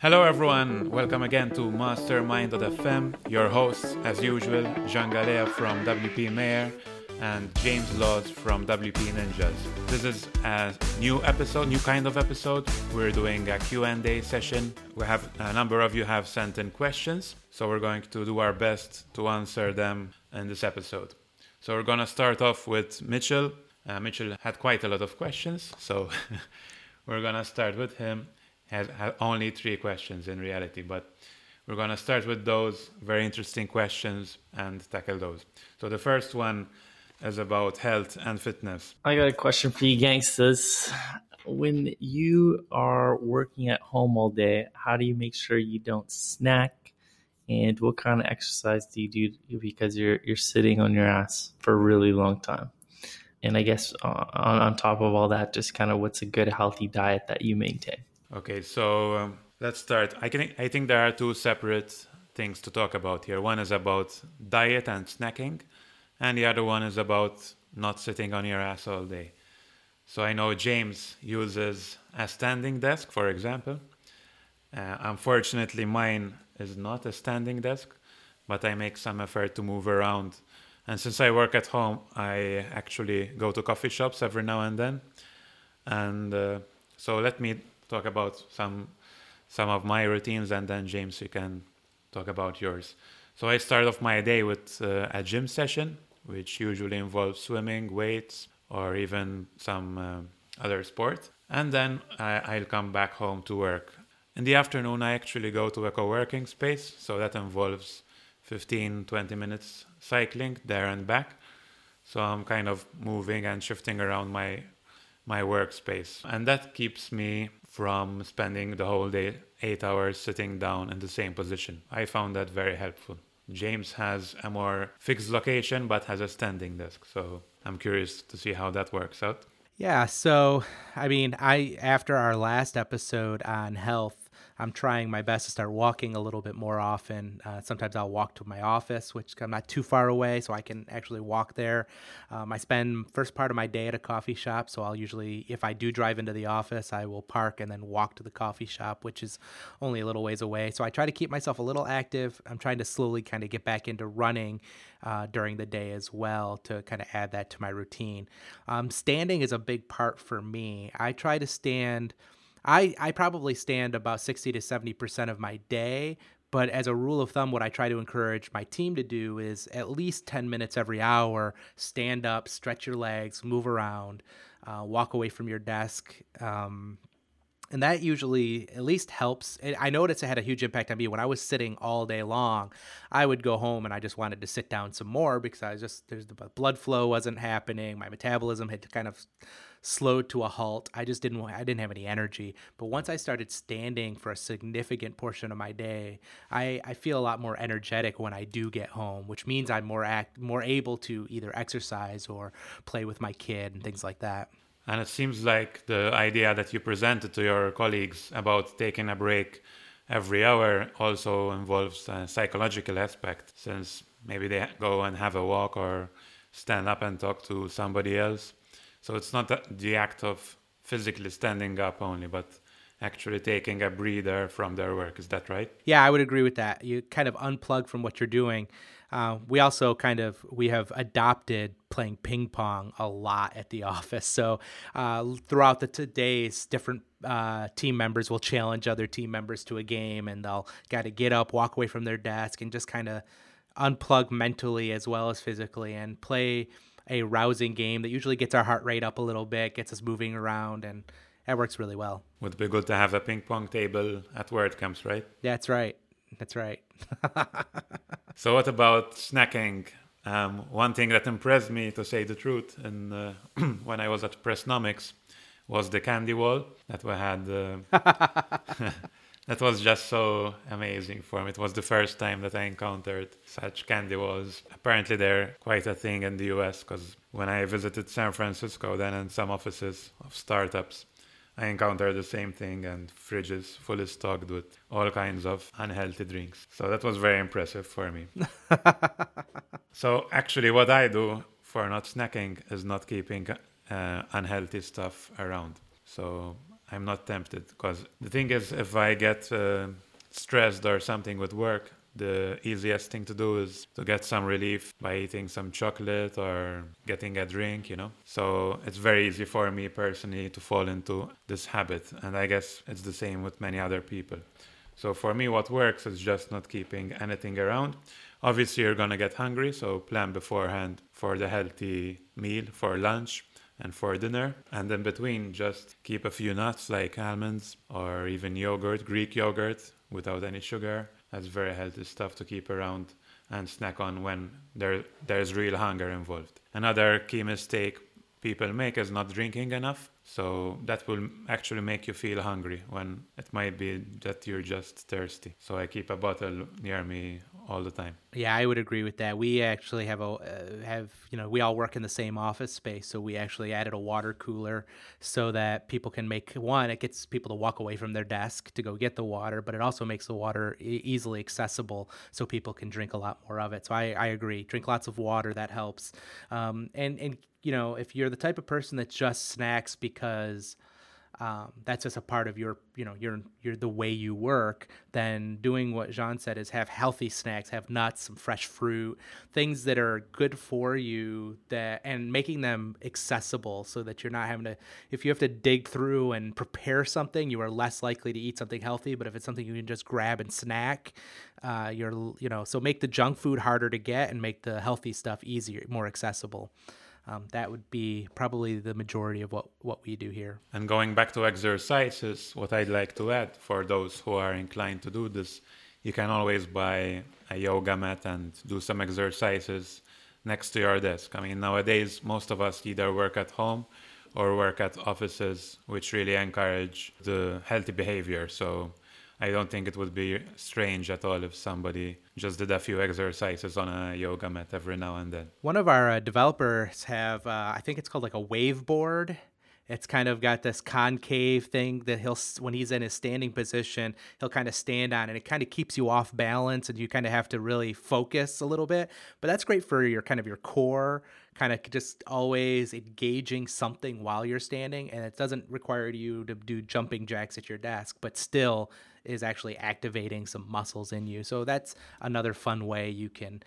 Hello, everyone. Welcome again to Mastermind.fm. Your hosts, as usual, Jean Galea from WP Mayor and James Laws from WP Ninjas. This is a new episode, new kind of episode. We're doing a Q&A session. We have a number of you have sent in questions, so we're going to do our best to answer them in this episode. So we're going to start off with Mitchell. Uh, Mitchell had quite a lot of questions, so we're going to start with him has, only three questions in reality, but we're going to start with those very interesting questions and tackle those. So the first one is about health and fitness. I got a question for you gangsters. When you are working at home all day, how do you make sure you don't snack? And what kind of exercise do you do because you're you're sitting on your ass for a really long time? And I guess uh, on, on top of all that, just kind of what's a good healthy diet that you maintain? Okay, so um, let's start. I can I think there are two separate things to talk about here. One is about diet and snacking, and the other one is about not sitting on your ass all day. So I know James uses a standing desk, for example. Uh, unfortunately, mine is not a standing desk, but I make some effort to move around. And since I work at home, I actually go to coffee shops every now and then. And uh, so let me talk about some some of my routines, and then James, you can talk about yours. So I start off my day with uh, a gym session, which usually involves swimming, weights, or even some uh, other sport. And then I, will come back home to work. In the afternoon, I actually go to a co working space, so that involves 15 20 minutes cycling there and back. So I'm kind of moving and shifting around my my workspace. And that keeps me from spending the whole day, eight hours sitting down in the same position. I found that very helpful. James has a more fixed location but has a standing desk. So I'm curious to see how that works out. Yeah, so I mean, I after our last episode on health, I'm trying my best to start walking a little bit more often. Uh, sometimes I'll walk to my office, which I'm not too far away, so I can actually walk there. Um, I spend first part of my day at a coffee shop, so I'll usually, if I do drive into the office, I will park and then walk to the coffee shop, which is only a little ways away. So I try to keep myself a little active. I'm trying to slowly kind of get back into running uh, during the day as well to kind of add that to my routine. Um, standing is a big part for me. I try to stand I, I probably stand about 60 to 70% of my day. But as a rule of thumb, what I try to encourage my team to do is at least 10 minutes every hour, stand up, stretch your legs, move around, uh, walk away from your desk. Um, and that usually at least helps. I noticed it had a huge impact on me when I was sitting all day long. I would go home and I just wanted to sit down some more because I was just there's the blood flow wasn't happening. My metabolism had kind of slowed to a halt. I just didn't I didn't have any energy. But once I started standing for a significant portion of my day, I, I feel a lot more energetic when I do get home, which means I'm more act more able to either exercise or play with my kid and things like that. And it seems like the idea that you presented to your colleagues about taking a break every hour also involves a psychological aspect, since maybe they go and have a walk or stand up and talk to somebody else. So it's not the act of physically standing up only, but actually taking a breather from their work. Is that right? Yeah, I would agree with that. You kind of unplug from what you're doing. Uh, we also kind of we have adopted playing ping pong a lot at the office. So uh, throughout the t- days, different uh, team members will challenge other team members to a game, and they'll got to get up, walk away from their desk, and just kind of unplug mentally as well as physically, and play a rousing game that usually gets our heart rate up a little bit, gets us moving around, and that works really well. Would be good to have a ping pong table at WordCamps, right? That's right. That's right. so, what about snacking? Um, one thing that impressed me, to say the truth, and uh, when I was at Pressnomics, was the candy wall that we had. Uh, that was just so amazing for me. It was the first time that I encountered such candy walls. Apparently, they're quite a thing in the US because when I visited San Francisco, then in some offices of startups, I encountered the same thing and fridges fully stocked with all kinds of unhealthy drinks. So that was very impressive for me. so, actually, what I do for not snacking is not keeping uh, unhealthy stuff around. So, I'm not tempted because the thing is, if I get uh, stressed or something with work, the easiest thing to do is to get some relief by eating some chocolate or getting a drink, you know. So it's very easy for me personally to fall into this habit. And I guess it's the same with many other people. So for me, what works is just not keeping anything around. Obviously, you're going to get hungry, so plan beforehand for the healthy meal for lunch and for dinner. And in between, just keep a few nuts like almonds or even yogurt, Greek yogurt without any sugar that's very healthy stuff to keep around and snack on when there there's real hunger involved. Another key mistake people make is not drinking enough. So that will actually make you feel hungry when it might be that you're just thirsty. So I keep a bottle near me all the time. Yeah, I would agree with that. We actually have a uh, have you know we all work in the same office space, so we actually added a water cooler so that people can make one. It gets people to walk away from their desk to go get the water, but it also makes the water e- easily accessible so people can drink a lot more of it. So I, I agree. Drink lots of water. That helps. Um, and and you know if you're the type of person that just snacks because um, that's just a part of your you know your your the way you work then doing what jean said is have healthy snacks have nuts some fresh fruit things that are good for you that and making them accessible so that you're not having to if you have to dig through and prepare something you are less likely to eat something healthy but if it's something you can just grab and snack uh, you're you know so make the junk food harder to get and make the healthy stuff easier more accessible um, that would be probably the majority of what, what we do here. And going back to exercises, what I'd like to add for those who are inclined to do this, you can always buy a yoga mat and do some exercises next to your desk. I mean, nowadays, most of us either work at home or work at offices, which really encourage the healthy behavior. So I don't think it would be strange at all if somebody just did a few exercises on a yoga mat every now and then. One of our uh, developers have, uh, I think it's called like a wave board. It's kind of got this concave thing that he'll, when he's in his standing position, he'll kind of stand on, and it kind of keeps you off balance, and you kind of have to really focus a little bit. But that's great for your kind of your core, kind of just always engaging something while you're standing, and it doesn't require you to do jumping jacks at your desk, but still is actually activating some muscles in you. So that's another fun way you can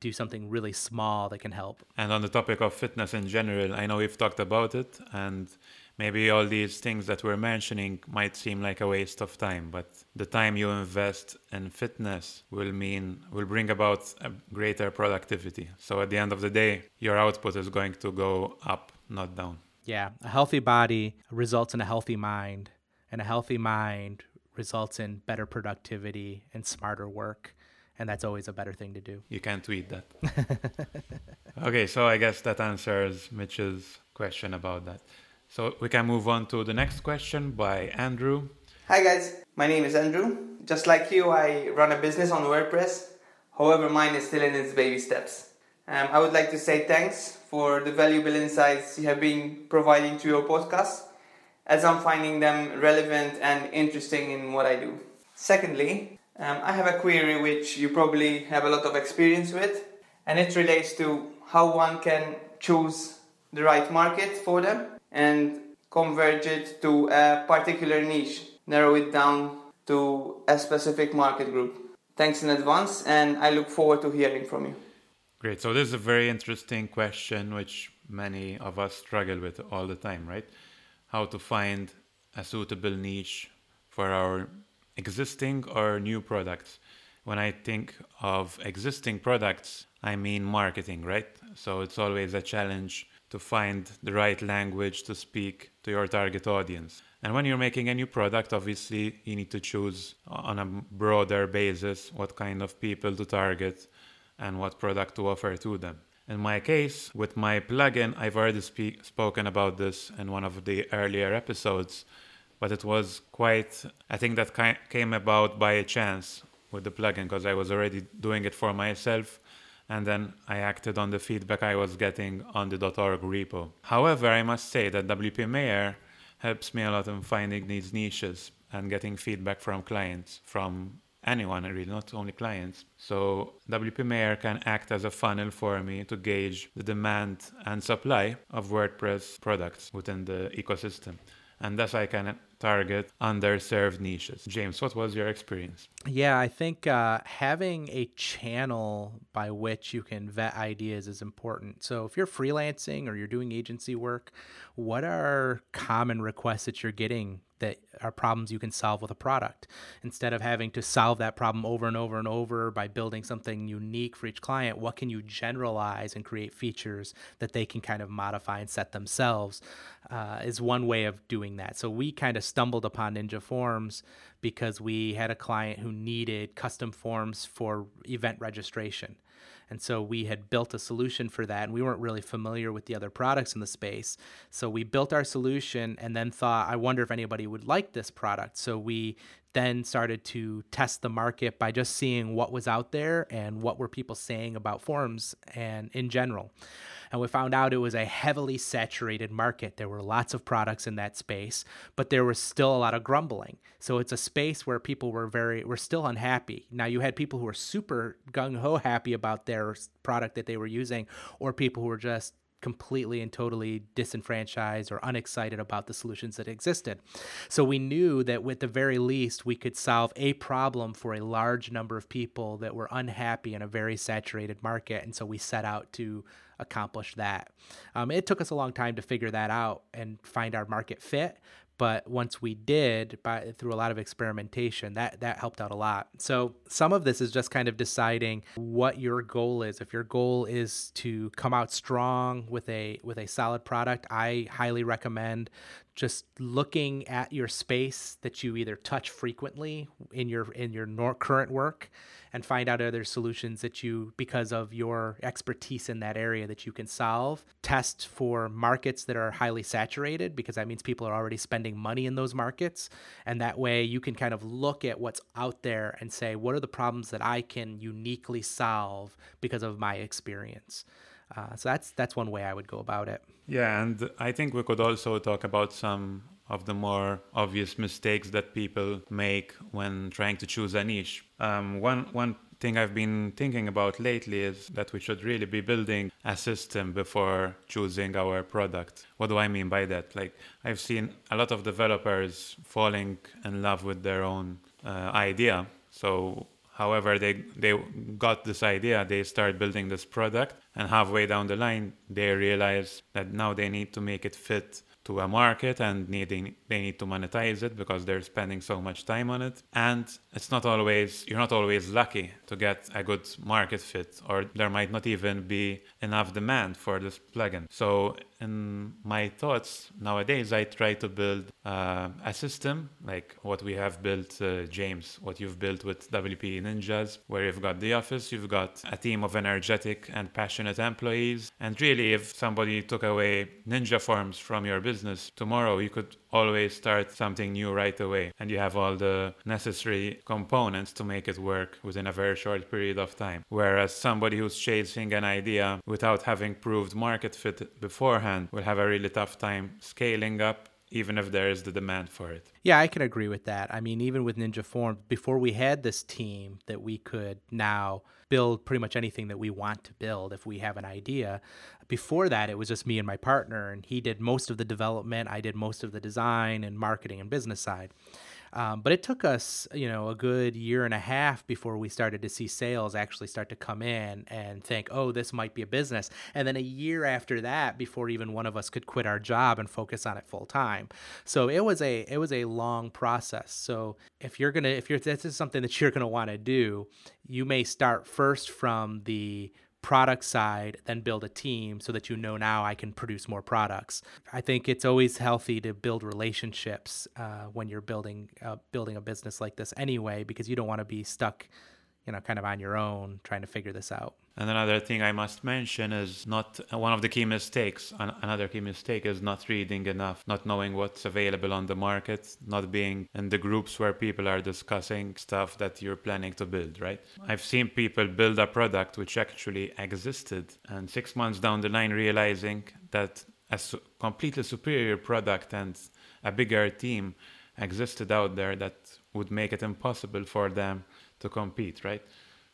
do something really small that can help. And on the topic of fitness in general, I know we've talked about it, and maybe all these things that we're mentioning might seem like a waste of time, but the time you invest in fitness will mean will bring about a greater productivity. So at the end of the day, your output is going to go up, not down. Yeah, a healthy body results in a healthy mind, and a healthy mind results in better productivity and smarter work. And that's always a better thing to do. You can't tweet that. okay, so I guess that answers Mitch's question about that. So we can move on to the next question by Andrew. Hi guys, my name is Andrew. Just like you, I run a business on WordPress. However, mine is still in its baby steps. Um, I would like to say thanks for the valuable insights you have been providing to your podcast as I'm finding them relevant and interesting in what I do. Secondly, um, I have a query which you probably have a lot of experience with, and it relates to how one can choose the right market for them and converge it to a particular niche, narrow it down to a specific market group. Thanks in advance, and I look forward to hearing from you. Great. So, this is a very interesting question which many of us struggle with all the time, right? How to find a suitable niche for our existing or new products. When I think of existing products, I mean marketing, right? So it's always a challenge to find the right language to speak to your target audience. And when you're making a new product, obviously you need to choose on a broader basis what kind of people to target and what product to offer to them. In my case, with my plugin, I've already speak, spoken about this in one of the earlier episodes, but it was quite, I think that came about by a chance with the plugin because I was already doing it for myself and then I acted on the feedback I was getting on the .org repo. However, I must say that WP Mayor helps me a lot in finding these niches and getting feedback from clients, from anyone really, not only clients. So WP Mayor can act as a funnel for me to gauge the demand and supply of WordPress products within the ecosystem. and thus I can target underserved niches. James, what was your experience? Yeah, I think uh, having a channel by which you can vet ideas is important. So if you're freelancing or you're doing agency work, what are common requests that you're getting that are problems you can solve with a product. Instead of having to solve that problem over and over and over by building something unique for each client what can you generalize and create features that they can kind of modify and set themselves uh, is one way of doing that. So we kind of stumbled upon ninja forms because we had a client who needed custom forms for event registration and so we had built a solution for that, and we weren't really familiar with the other products in the space. So we built our solution and then thought, I wonder if anybody would like this product. So we then started to test the market by just seeing what was out there and what were people saying about forums and in general and we found out it was a heavily saturated market. There were lots of products in that space, but there was still a lot of grumbling. So it's a space where people were very were still unhappy. Now you had people who were super gung ho happy about their product that they were using, or people who were just completely and totally disenfranchised or unexcited about the solutions that existed. So we knew that with the very least, we could solve a problem for a large number of people that were unhappy in a very saturated market. And so we set out to accomplish that. Um, it took us a long time to figure that out and find our market fit, but once we did by through a lot of experimentation that that helped out a lot. So some of this is just kind of deciding what your goal is. If your goal is to come out strong with a with a solid product i highly recommend just looking at your space that you either touch frequently in your in your current work and find out other solutions that you, because of your expertise in that area, that you can solve. Test for markets that are highly saturated because that means people are already spending money in those markets. And that way you can kind of look at what's out there and say, what are the problems that I can uniquely solve because of my experience? Uh, so that's that's one way I would go about it. Yeah, and I think we could also talk about some of the more obvious mistakes that people make when trying to choose a niche. Um, one one thing I've been thinking about lately is that we should really be building a system before choosing our product. What do I mean by that? Like I've seen a lot of developers falling in love with their own uh, idea. So however they they got this idea they start building this product and halfway down the line they realize that now they need to make it fit to a market and needing they need to monetize it because they're spending so much time on it. And it's not always you're not always lucky to get a good market fit or there might not even be enough demand for this plugin. So in my thoughts nowadays i try to build uh, a system like what we have built uh, james what you've built with wp ninjas where you've got the office you've got a team of energetic and passionate employees. And really if somebody took away ninja forms from your business tomorrow you could always start something new right away and you have all the necessary components to make it work within a very short period of time. Whereas somebody who's chasing an idea without having proved market fit beforehand will have a really tough time scaling up even if there is the demand for it. Yeah, I can agree with that. I mean, even with Ninja Form, before we had this team that we could now build pretty much anything that we want to build if we have an idea. Before that, it was just me and my partner, and he did most of the development. I did most of the design and marketing and business side. Um, but it took us, you know, a good year and a half before we started to see sales actually start to come in and think, oh, this might be a business. And then a year after that, before even one of us could quit our job and focus on it full time. So it was a it was a long process. So if you're gonna if you're this is something that you're gonna want to do, you may start first from the product side, then build a team so that you know now I can produce more products. I think it's always healthy to build relationships uh, when you're building uh, building a business like this anyway, because you don't want to be stuck you know, kind of on your own trying to figure this out. And another thing I must mention is not one of the key mistakes. Another key mistake is not reading enough, not knowing what's available on the market, not being in the groups where people are discussing stuff that you're planning to build, right? I've seen people build a product which actually existed and six months down the line realizing that a su- completely superior product and a bigger team existed out there that would make it impossible for them to compete, right?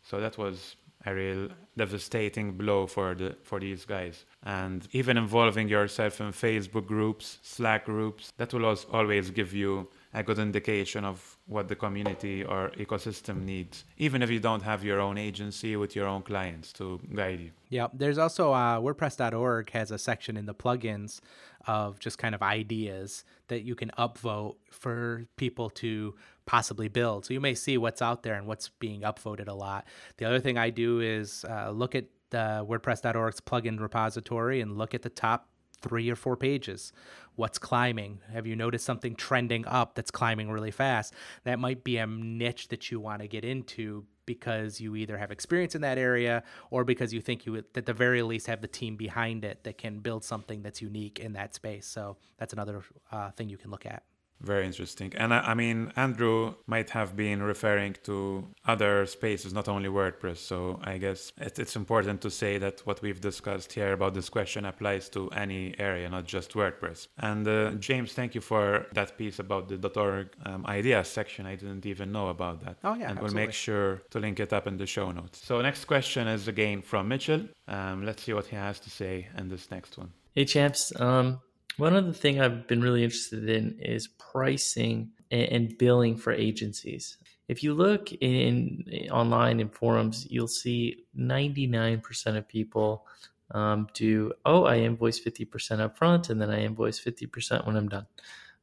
So that was a real devastating blow for the for these guys. And even involving yourself in Facebook groups, Slack groups, that will always give you a good indication of what the community or ecosystem needs, even if you don't have your own agency with your own clients to guide you. Yeah, there's also uh, WordPress.org has a section in the plugins of just kind of ideas that you can upvote for people to possibly build. So you may see what's out there and what's being upvoted a lot. The other thing I do is uh, look at the WordPress.org's plugin repository and look at the top three or four pages. What's climbing? Have you noticed something trending up that's climbing really fast? That might be a niche that you want to get into because you either have experience in that area or because you think you would at the very least have the team behind it that can build something that's unique in that space. So that's another uh, thing you can look at. Very interesting. And I, I, mean, Andrew might have been referring to other spaces, not only WordPress. So I guess it, it's important to say that what we've discussed here about this question applies to any area, not just WordPress. And uh, James, thank you for that piece about the .org um, ideas section. I didn't even know about that. Oh, yeah. And absolutely. we'll make sure to link it up in the show notes. So next question is again from Mitchell. Um, let's see what he has to say in this next one. Hey, champs. Um, one other thing I've been really interested in is pricing and billing for agencies. If you look in online in forums, you'll see 99% of people um, do, oh, I invoice 50% up front and then I invoice 50% when I'm done.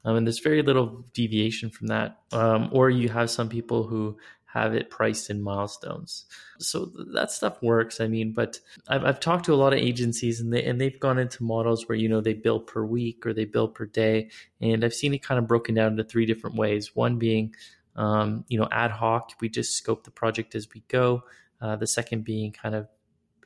Um, and there's very little deviation from that. Um, or you have some people who have it priced in milestones. So that stuff works. I mean, but I've, I've talked to a lot of agencies and they and they've gone into models where you know they bill per week or they bill per day, and I've seen it kind of broken down into three different ways. One being, um, you know, ad hoc. We just scope the project as we go. Uh, the second being kind of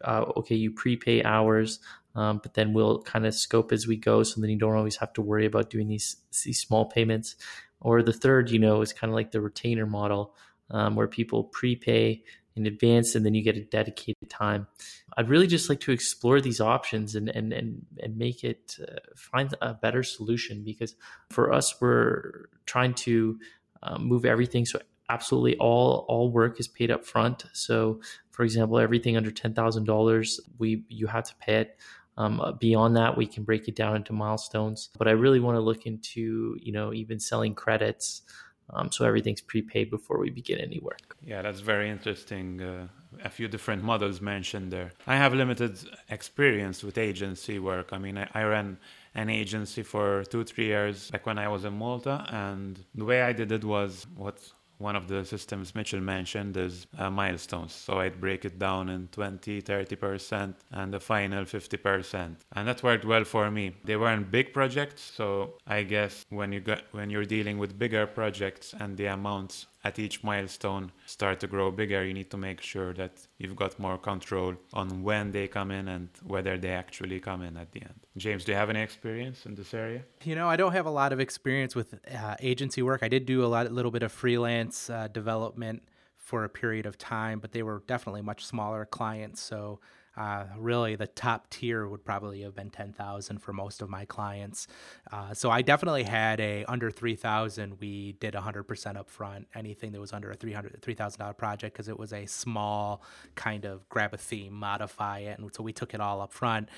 uh, okay, you prepay hours, um, but then we'll kind of scope as we go, so then you don't always have to worry about doing these these small payments. Or the third, you know, is kind of like the retainer model, um, where people prepay in advance and then you get a dedicated time. I'd really just like to explore these options and and and, and make it uh, find a better solution because for us we're trying to um, move everything so absolutely all all work is paid up front. So for example, everything under ten thousand dollars, we you have to pay it. Um, uh, beyond that, we can break it down into milestones. But I really want to look into you know even selling credits um, so everything's prepaid before we begin any work. Yeah, that's very interesting. Uh, a few different models mentioned there. I have limited experience with agency work. I mean, I, I ran an agency for two, three years back when I was in Malta, and the way I did it was what one of the systems Mitchell mentioned is uh, milestones. So I'd break it down in 20, 30%, and the final 50%. And that worked well for me. They weren't big projects, so I guess when you got when you're dealing with bigger projects and the amounts at each milestone start to grow bigger, you need to make sure that you've got more control on when they come in and whether they actually come in at the end. James, do you have any experience in this area? You know, I don't have a lot of experience with uh, agency work. I did do a lot, a little bit of freelance uh, development for a period of time, but they were definitely much smaller clients. So uh, really, the top tier would probably have been ten thousand for most of my clients. Uh, so I definitely had a under three thousand. We did hundred percent upfront. Anything that was under a three hundred three thousand dollar project because it was a small kind of grab a theme, modify it, and so we took it all up front.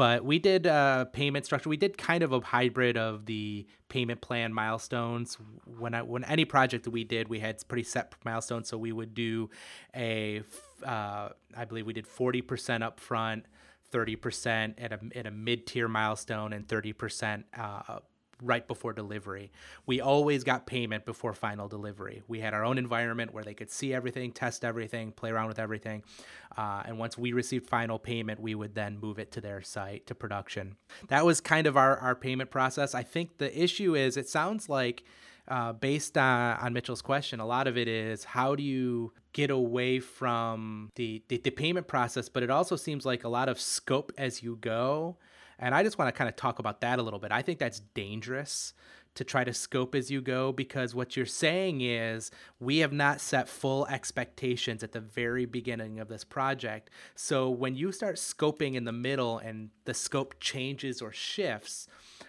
But we did a payment structure. We did kind of a hybrid of the payment plan milestones. When I, when any project that we did, we had pretty set milestones. So we would do a uh, I believe we did 40% up front, 30% at a, at a mid tier milestone, and 30% uh, right before delivery. We always got payment before final delivery. We had our own environment where they could see everything, test everything, play around with everything. Uh, and once we received final payment, we would then move it to their site to production. That was kind of our, our payment process. I think the issue is it sounds like uh, based on, on Mitchell's question, a lot of it is how do you get away from the, the, the payment process, but it also seems like a lot of scope as you go. And I just want to kind of talk about that a little bit. I think that's dangerous to try to scope as you go because what you're saying is we have not set full expectations at the very beginning of this project. So when you start scoping in the middle and the scope changes or shifts,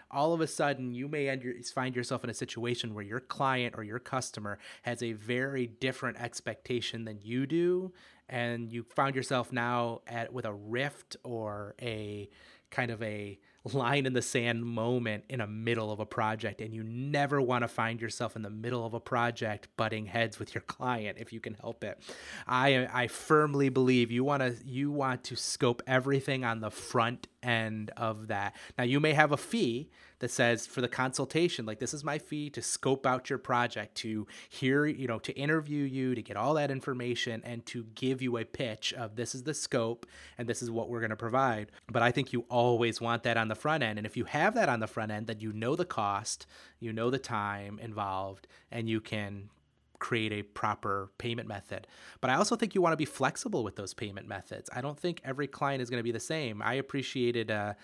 all of a sudden you may find yourself in a situation where your client or your customer has a very different expectation than you do and you found yourself now at with a rift or a kind of a line in the sand moment in a middle of a project and you never want to find yourself in the middle of a project butting heads with your client if you can help it. I i firmly believe you want to you want to scope everything on the front end of that. Now you may have a fee that says for the consultation like this is my fee to scope out your project to hear you know to interview you to get all that information and to give you a pitch of this is the scope and this is what we're going to provide but i think you always want that on the front end and if you have that on the front end then you know the cost you know the time involved and you can create a proper payment method. But I also think you want to be flexible with those payment methods. I don't think every client is going to be the same. I appreciated uh,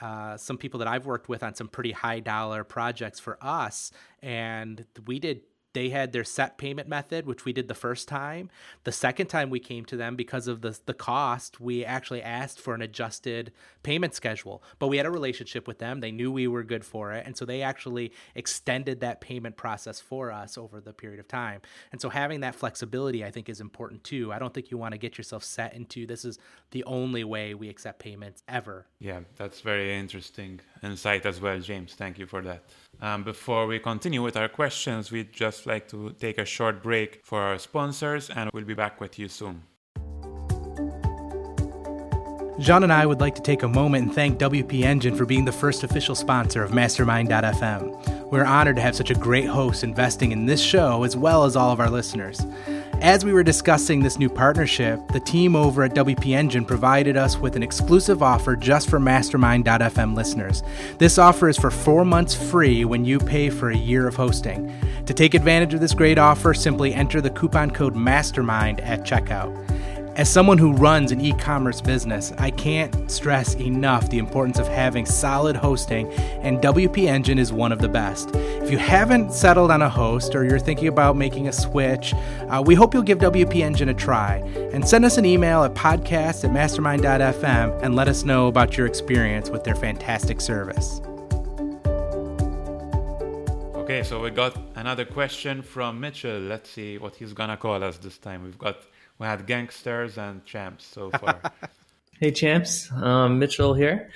uh, some people that I've worked with on some pretty high dollar projects for us, and we did they had their set payment method, which we did the first time. The second time we came to them because of the the cost, we actually asked for an adjusted payment schedule. But we had a relationship with them. They knew we were good for it, and so they actually extended that payment process for us over the period of time. And so having that flexibility, I think, is important too. I don't think you want to get yourself set into this is the only way we accept payments ever. Yeah, that's very interesting insight as well, James. Thank you for that. Um, before we continue with our questions, we'd just like to take a short break for our sponsors, and we'll be back with you soon. Jean and I would like to take a moment and thank WP Engine for being the first official sponsor of Mastermind.fm. We're honored to have such a great host investing in this show as well as all of our listeners. As we were discussing this new partnership, the team over at WP Engine provided us with an exclusive offer just for Mastermind.fm listeners. This offer is for four months free when you pay for a year of hosting. To take advantage of this great offer, simply enter the coupon code MASTERMIND at checkout. As someone who runs an e commerce business, I can't stress enough the importance of having solid hosting, and WP Engine is one of the best. If you haven't settled on a host or you're thinking about making a switch, uh, we hope you'll give WP Engine a try and send us an email at podcast at mastermind.fm and let us know about your experience with their fantastic service. Okay, so we got another question from Mitchell. Let's see what he's gonna call us this time. We've got we had gangsters and champs so far. hey, champs. Um, Mitchell here.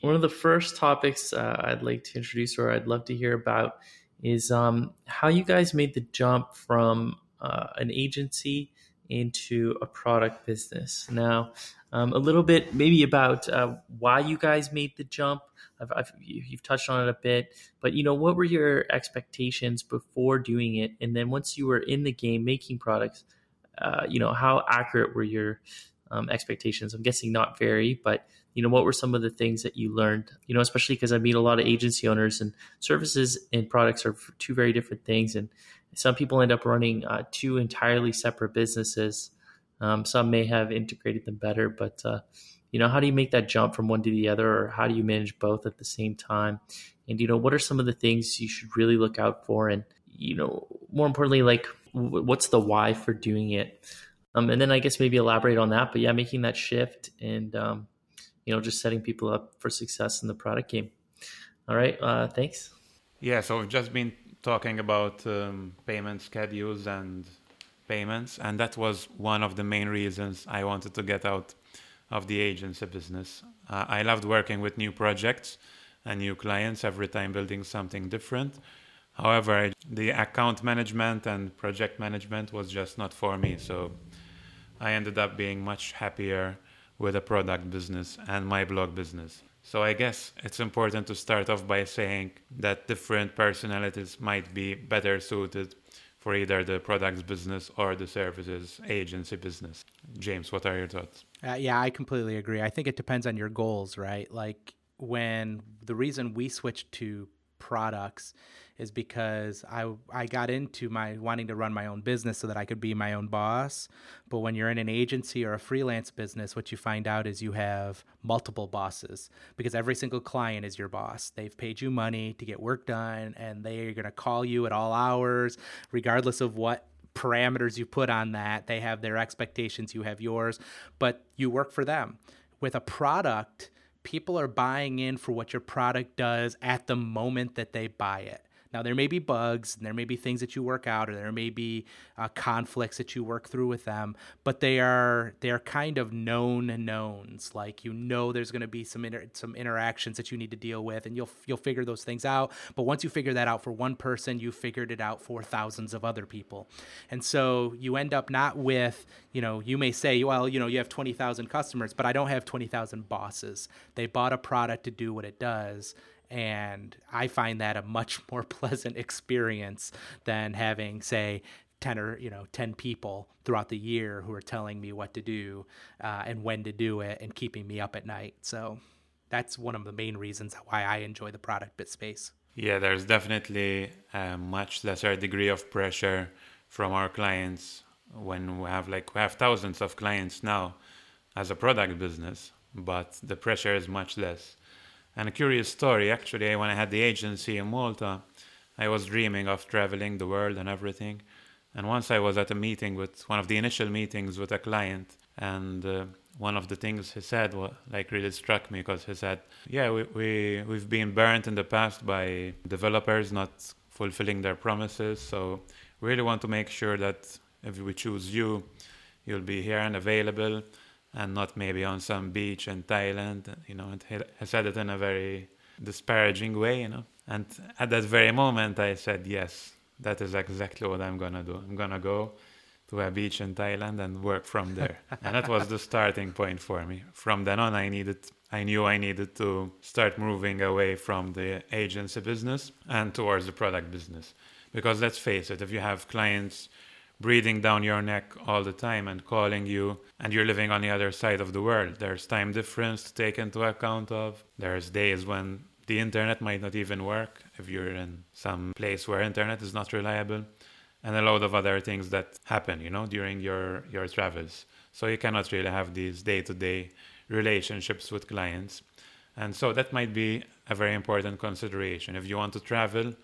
One of the first topics uh, I'd like to introduce, or I'd love to hear about, is um, how you guys made the jump from uh, an agency into a product business. Now, um, a little bit maybe about uh, why you guys made the jump. I've, I've, you've touched on it a bit, but you know, what were your expectations before doing it, and then once you were in the game making products, uh, you know, how accurate were your um, expectations? I'm guessing not very, but you know, what were some of the things that you learned? You know, especially because I meet a lot of agency owners and services and products are two very different things, and some people end up running uh, two entirely separate businesses. Um, some may have integrated them better, but uh, you know, how do you make that jump from one to the other, or how do you manage both at the same time? And you know, what are some of the things you should really look out for? And you know, more importantly, like what's the why for doing it? Um, and then I guess maybe elaborate on that. But yeah, making that shift and um, you know just setting people up for success in the product game. All right, uh, thanks. Yeah, so we've just been talking about um, payment schedules and payments, and that was one of the main reasons I wanted to get out of the agency business. Uh, I loved working with new projects and new clients every time building something different. However, the account management and project management was just not for me. So I ended up being much happier with a product business and my blog business. So I guess it's important to start off by saying that different personalities might be better suited for either the products business or the services agency business. James, what are your thoughts? Uh, yeah, I completely agree. I think it depends on your goals, right? Like when the reason we switched to products is because I I got into my wanting to run my own business so that I could be my own boss. But when you're in an agency or a freelance business, what you find out is you have multiple bosses because every single client is your boss. They've paid you money to get work done and they're going to call you at all hours regardless of what parameters you put on that. They have their expectations, you have yours, but you work for them. With a product, people are buying in for what your product does at the moment that they buy it. Now, there may be bugs, and there may be things that you work out, or there may be uh, conflicts that you work through with them, but they are they are kind of known knowns. Like you know, there's going to be some inter- some interactions that you need to deal with, and you'll you'll figure those things out. But once you figure that out for one person, you figured it out for thousands of other people, and so you end up not with you know you may say, well, you know, you have twenty thousand customers, but I don't have twenty thousand bosses. They bought a product to do what it does and I find that a much more pleasant experience than having, say, 10 or you know 10 people throughout the year who are telling me what to do uh, and when to do it and keeping me up at night. So that's one of the main reasons why i enjoy the product bit space. Yeah there's definitely a much lesser degree of pressure from our clients when we have like we have thousands of clients now as a product business but the pressure is much less and a curious story, actually, when I had the agency in Malta, I was dreaming of traveling the world and everything. And once I was at a meeting with one of the initial meetings with a client, and uh, one of the things he said was, like really struck me because he said, "Yeah, we, we we've been burnt in the past by developers not fulfilling their promises. So we really want to make sure that if we choose you, you'll be here and available." And not maybe on some beach in Thailand. You know, and he said it in a very disparaging way, you know. And at that very moment, I said, yes, that is exactly what I'm gonna do. I'm gonna go to a beach in Thailand and work from there. and that was the starting point for me. From then on, I needed, I knew I needed to start moving away from the agency business and towards the product business. Because let's face it, if you have clients breathing down your neck all the time and calling you and you're living on the other side of the world. There's time difference to take into account of. There's days when the internet might not even work if you're in some place where internet is not reliable and a lot of other things that happen you know during your your travels. So you cannot really have these day-to-day relationships with clients. And so that might be a very important consideration. If you want to travel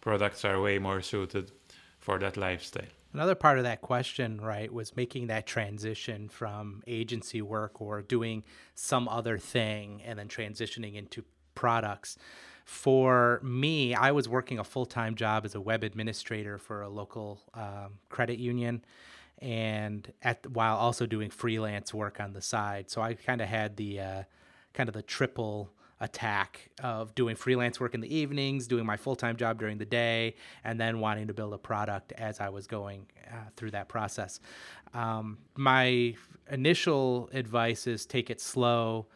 products are way more suited for that lifestyle Another part of that question, right, was making that transition from agency work or doing some other thing and then transitioning into products. For me, I was working a full time job as a web administrator for a local um, credit union and at while also doing freelance work on the side. So I kind of had the uh, kind of the triple attack of doing freelance work in the evenings, doing my full time job during the day, and then wanting to build a product as I was going uh, through that process. Um, my initial advice is take it slow.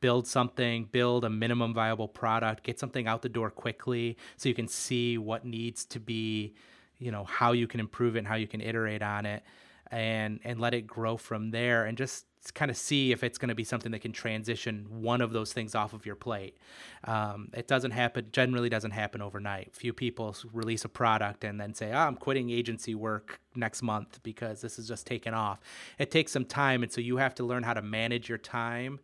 Build something, build a minimum viable product, get something out the door quickly so you can see what needs to be, you know, how you can improve it and how you can iterate on it and and let it grow from there and just kind of see if it's going to be something that can transition one of those things off of your plate. Um, it doesn't happen, generally doesn't happen overnight. Few people release a product and then say, oh, I'm quitting agency work next month because this is just taken off. It takes some time. And so you have to learn how to manage your time.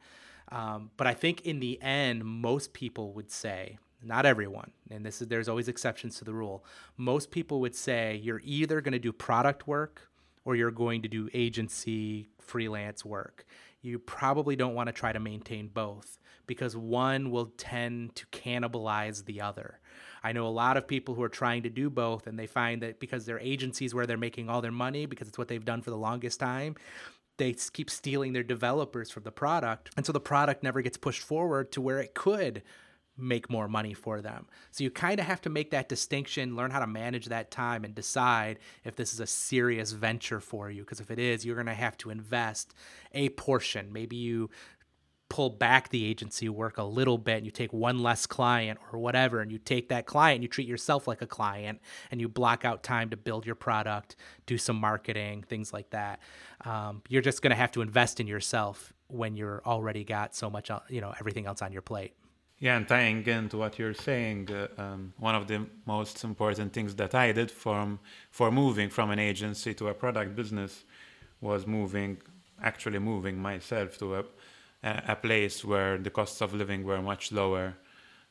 Um, but I think in the end, most people would say, not everyone, and this is there's always exceptions to the rule. Most people would say you're either going to do product work or you're going to do agency freelance work. You probably don't want to try to maintain both because one will tend to cannibalize the other. I know a lot of people who are trying to do both and they find that because their agencies where they're making all their money because it's what they've done for the longest time, they keep stealing their developers from the product. And so the product never gets pushed forward to where it could make more money for them. So you kind of have to make that distinction, learn how to manage that time, and decide if this is a serious venture for you. Because if it is, you're going to have to invest a portion. Maybe you pull back the agency work a little bit and you take one less client or whatever and you take that client you treat yourself like a client and you block out time to build your product do some marketing things like that um, you're just going to have to invest in yourself when you're already got so much uh, you know everything else on your plate yeah, and tying into what you're saying, uh, um, one of the most important things that I did from for moving from an agency to a product business was moving, actually moving myself to a a place where the costs of living were much lower,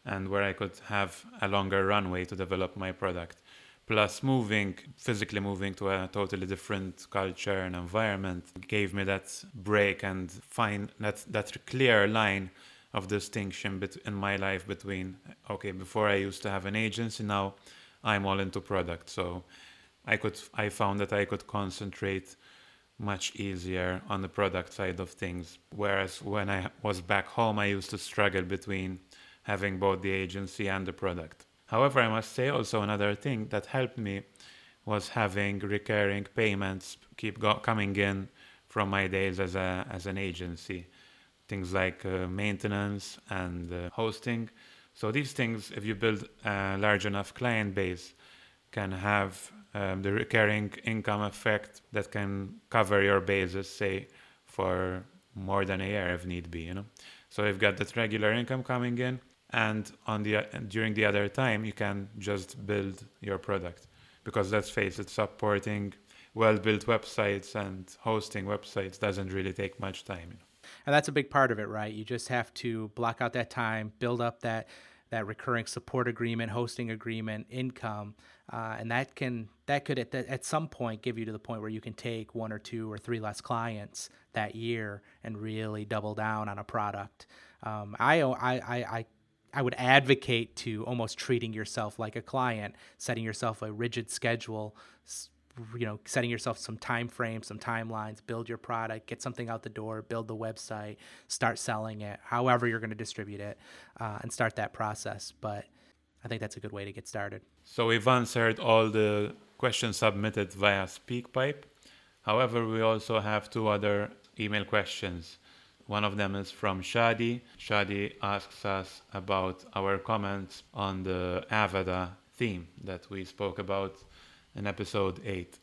and where I could have a longer runway to develop my product. Plus, moving physically moving to a totally different culture and environment gave me that break and find that that clear line of distinction bet- in my life between okay, before I used to have an agency, now I'm all into product. So I could I found that I could concentrate much easier on the product side of things. Whereas when I was back home, I used to struggle between having both the agency and the product. However, I must say also another thing that helped me was having recurring payments keep go- coming in from my days as a as an agency. Things like uh, maintenance and uh, hosting. So these things, if you build a large enough client base, can have um, the recurring income effect that can cover your basis, say, for more than a year if need be. You know, so you've got that regular income coming in, and on the during the other time, you can just build your product because let's face it, supporting well-built websites and hosting websites doesn't really take much time. You know? And that's a big part of it, right? You just have to block out that time, build up that that recurring support agreement, hosting agreement, income, uh, and that can that could at, the, at some point give you to the point where you can take one or two or three less clients that year and really double down on a product. Um, I, I I I would advocate to almost treating yourself like a client, setting yourself a rigid schedule, you know setting yourself some time frames some timelines build your product get something out the door build the website start selling it however you're going to distribute it uh, and start that process. But i think that's a good way to get started. So we've answered all the questions submitted via speakpipe. However we also have two other email questions. One of them is from Shadi. Shadi asks us about our comments on the Avada theme that we spoke about in episode 8.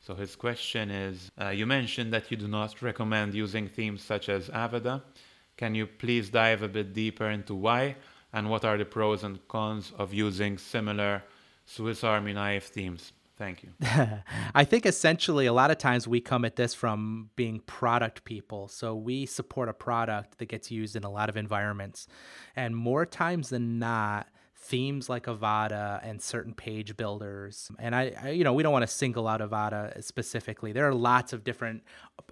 So his question is uh, You mentioned that you do not recommend using themes such as Avada. Can you please dive a bit deeper into why and what are the pros and cons of using similar Swiss Army knife themes? Thank you. I think essentially a lot of times we come at this from being product people. So we support a product that gets used in a lot of environments. And more times than not, themes like Avada and certain page builders. And I, I you know, we don't want to single out Avada specifically. There are lots of different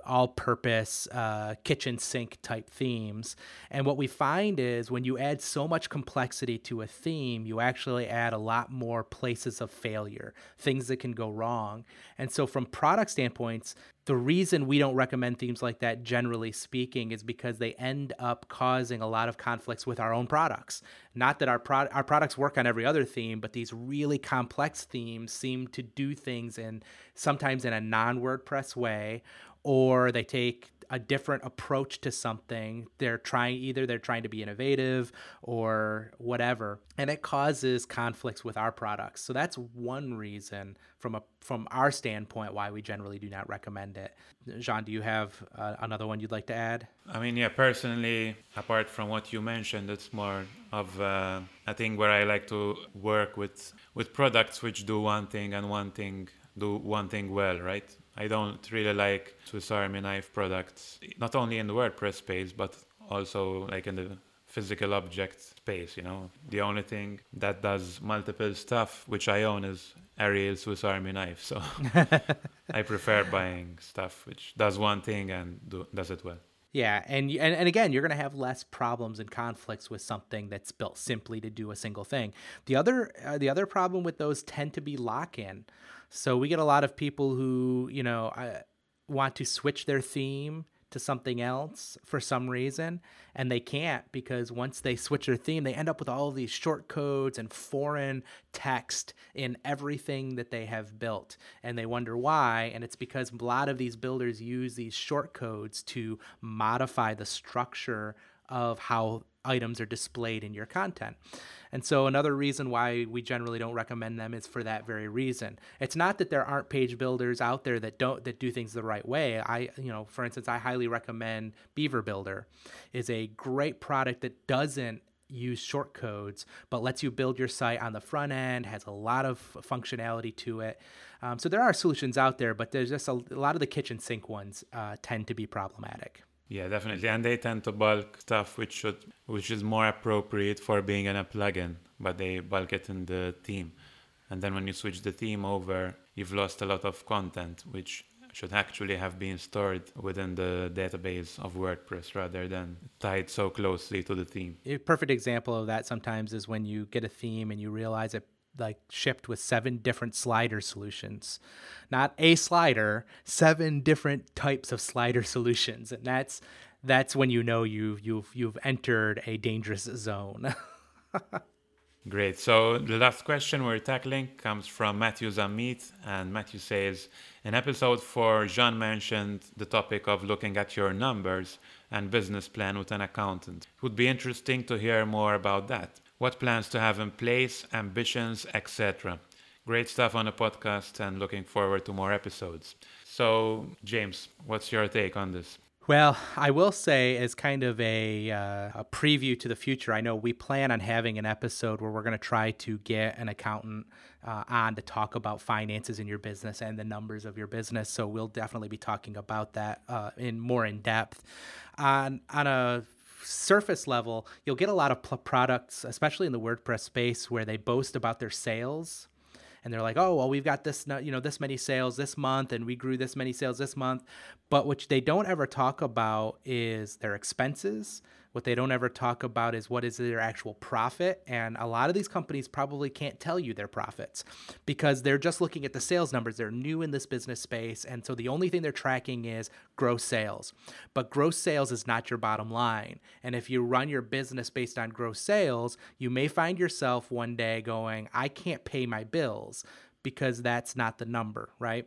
all-purpose uh, kitchen sink type themes. And what we find is when you add so much complexity to a theme, you actually add a lot more places of failure, things that can go wrong. And so from product standpoints, the reason we don't recommend themes like that, generally speaking, is because they end up causing a lot of conflicts with our own products. Not that our pro- our products work on every other theme, but these really complex themes seem to do things in sometimes in a non WordPress way, or they take a different approach to something. They're trying either they're trying to be innovative or whatever, and it causes conflicts with our products. So that's one reason from a from our standpoint why we generally do not recommend it. Jean, do you have uh, another one you'd like to add? I mean, yeah, personally, apart from what you mentioned, it's more of uh, a thing where I like to work with with products which do one thing and one thing do one thing well, right? I don't really like Swiss Army knife products, not only in the WordPress space, but also like in the physical object space, you know. The only thing that does multiple stuff, which I own, is Ariel Swiss Army knife. So I prefer buying stuff which does one thing and do, does it well. Yeah, and, and and again, you're going to have less problems and conflicts with something that's built simply to do a single thing. The other uh, the other problem with those tend to be lock-in. So we get a lot of people who, you know, want to switch their theme to something else for some reason and they can't because once they switch their theme they end up with all these short codes and foreign text in everything that they have built and they wonder why and it's because a lot of these builders use these short codes to modify the structure of how items are displayed in your content. And so another reason why we generally don't recommend them is for that very reason. It's not that there aren't page builders out there that don't that do things the right way. I you know, for instance, I highly recommend Beaver Builder is a great product that doesn't use short codes but lets you build your site on the front end has a lot of functionality to it um, so there are solutions out there but there's just a, a lot of the kitchen sink ones uh, tend to be problematic yeah, definitely. And they tend to bulk stuff which should which is more appropriate for being in a plugin, but they bulk it in the theme. And then when you switch the theme over, you've lost a lot of content, which should actually have been stored within the database of WordPress rather than tied so closely to the theme. A perfect example of that sometimes is when you get a theme and you realize it like shipped with seven different slider solutions not a slider seven different types of slider solutions and that's that's when you know you've you've you've entered a dangerous zone Great. So the last question we're tackling comes from Matthew Zammit, and Matthew says, in episode four, Jean mentioned the topic of looking at your numbers and business plan with an accountant. It would be interesting to hear more about that. What plans to have in place, ambitions, etc. Great stuff on the podcast, and looking forward to more episodes. So, James, what's your take on this? Well, I will say, as kind of a, uh, a preview to the future, I know we plan on having an episode where we're going to try to get an accountant uh, on to talk about finances in your business and the numbers of your business. So we'll definitely be talking about that uh, in more in depth. On on a surface level, you'll get a lot of pl- products, especially in the WordPress space, where they boast about their sales and they're like, oh, well, we've got this, you know, this many sales this month, and we grew this many sales this month. But what they don't ever talk about is their expenses. What they don't ever talk about is what is their actual profit. And a lot of these companies probably can't tell you their profits because they're just looking at the sales numbers. They're new in this business space. And so the only thing they're tracking is gross sales. But gross sales is not your bottom line. And if you run your business based on gross sales, you may find yourself one day going, I can't pay my bills because that's not the number, right?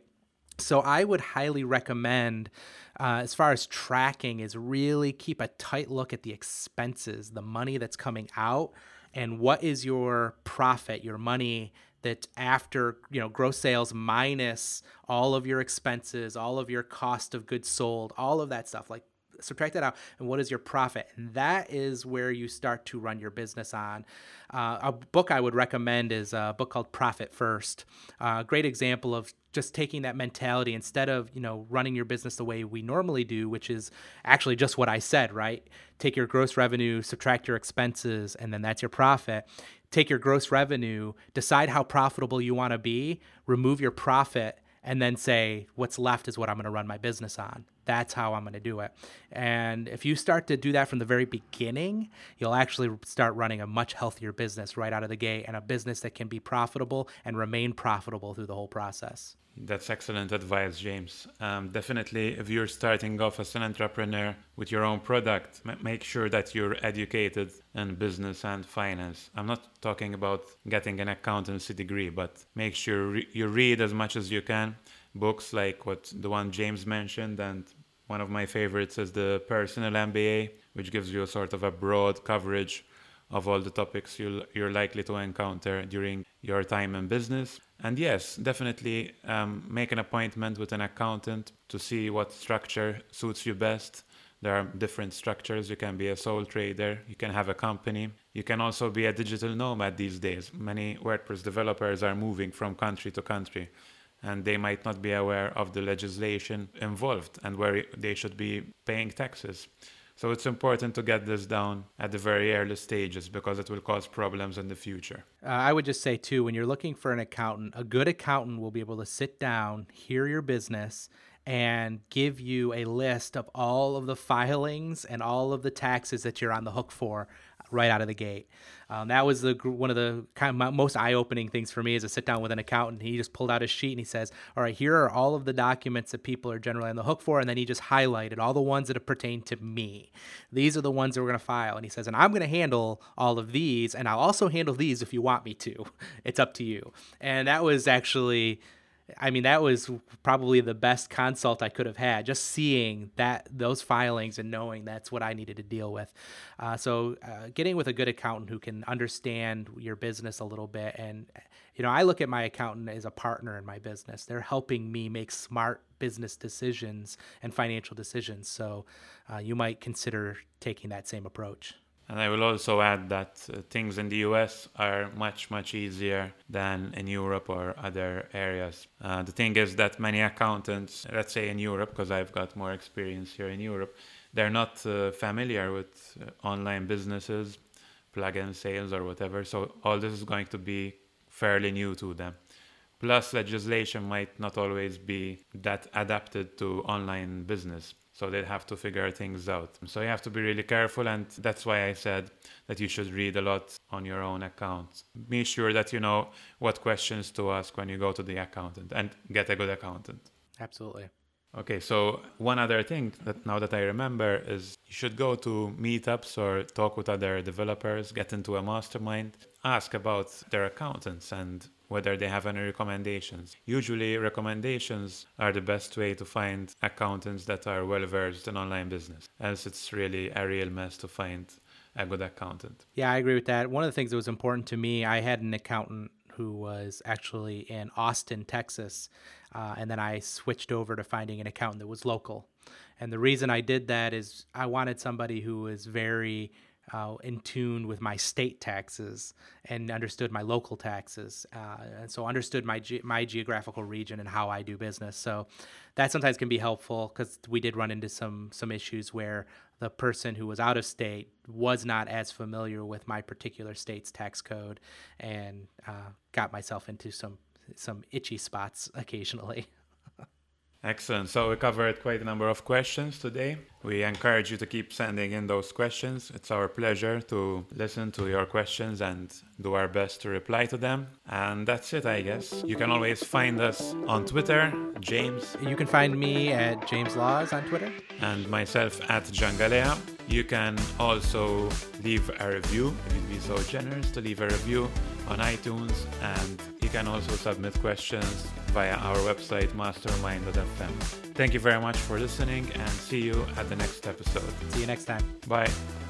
So I would highly recommend, uh, as far as tracking, is really keep a tight look at the expenses, the money that's coming out, and what is your profit, your money that after you know gross sales minus all of your expenses, all of your cost of goods sold, all of that stuff. Like subtract that out and what is your profit? And that is where you start to run your business on. Uh, a book i would recommend is a book called profit first. Uh, great example of just taking that mentality instead of you know running your business the way we normally do which is actually just what i said right? Take your gross revenue subtract your expenses and then that's your profit. Take your gross revenue decide how profitable you want to be remove your profit and then say what's left is what I'm going to run my business on. That's how I'm going to do it. And if you start to do that from the very beginning, you'll actually start running a much healthier business right out of the gate and a business that can be profitable and remain profitable through the whole process. That's excellent advice, James. Um, definitely, if you're starting off as an entrepreneur with your own product, m- make sure that you're educated in business and finance. I'm not talking about getting an accountancy degree, but make sure re- you read as much as you can. Books like what the one James mentioned, and one of my favorites is the Personal MBA, which gives you a sort of a broad coverage of all the topics you are likely to encounter during your time in business. And yes, definitely um, make an appointment with an accountant to see what structure suits you best. There are different structures. You can be a sole trader, you can have a company, you can also be a digital nomad these days. Many WordPress developers are moving from country to country and they might not be aware of the legislation involved and where they should be paying taxes. So it's important to get this down at the very early stages because it will cause problems in the future. Uh, I would just say, too, when you're looking for an accountant, a good accountant will be able to sit down, hear your business, and give you a list of all of the filings and all of the taxes that you're on the hook for right out of the gate. Um, that was the one of the kind of most eye-opening things for me is to sit down with an accountant. He just pulled out a sheet and he says, "All right, here are all of the documents that people are generally on the hook for," and then he just highlighted all the ones that pertain to me. These are the ones that we're going to file, and he says, "And I'm going to handle all of these, and I'll also handle these if you want me to. It's up to you." And that was actually I mean, that was probably the best consult I could have had. Just seeing that those filings and knowing that's what I needed to deal with. Uh, so, uh, getting with a good accountant who can understand your business a little bit, and you know, I look at my accountant as a partner in my business. They're helping me make smart business decisions and financial decisions. So, uh, you might consider taking that same approach. And I will also add that uh, things in the US are much, much easier than in Europe or other areas. Uh, the thing is that many accountants, let's say in Europe, because I've got more experience here in Europe, they're not uh, familiar with uh, online businesses, plug-in sales, or whatever. So all this is going to be fairly new to them. Plus, legislation might not always be that adapted to online business. So they have to figure things out. So you have to be really careful, and that's why I said that you should read a lot on your own account. Be sure that you know what questions to ask when you go to the accountant and get a good accountant. Absolutely. Okay, so one other thing that now that I remember is you should go to meetups or talk with other developers, get into a mastermind, ask about their accountants and whether they have any recommendations. Usually, recommendations are the best way to find accountants that are well versed in online business, else, it's really a real mess to find a good accountant. Yeah, I agree with that. One of the things that was important to me, I had an accountant who was actually in Austin, Texas. Uh, and then I switched over to finding an accountant that was local. And the reason I did that is I wanted somebody who was very uh, in tune with my state taxes and understood my local taxes, uh, and so understood my ge- my geographical region and how I do business. So that sometimes can be helpful because we did run into some some issues where the person who was out of state was not as familiar with my particular state's tax code, and uh, got myself into some some itchy spots occasionally. Excellent. So we covered quite a number of questions today. We encourage you to keep sending in those questions. It's our pleasure to listen to your questions and do our best to reply to them. And that's it, I guess. You can always find us on Twitter, James. You can find me at James Laws on Twitter. And myself at jeangalea. You can also leave a review if you'd be so generous to leave a review on iTunes. And can also submit questions via our website, mastermind.fm. Thank you very much for listening and see you at the next episode. See you next time. Bye.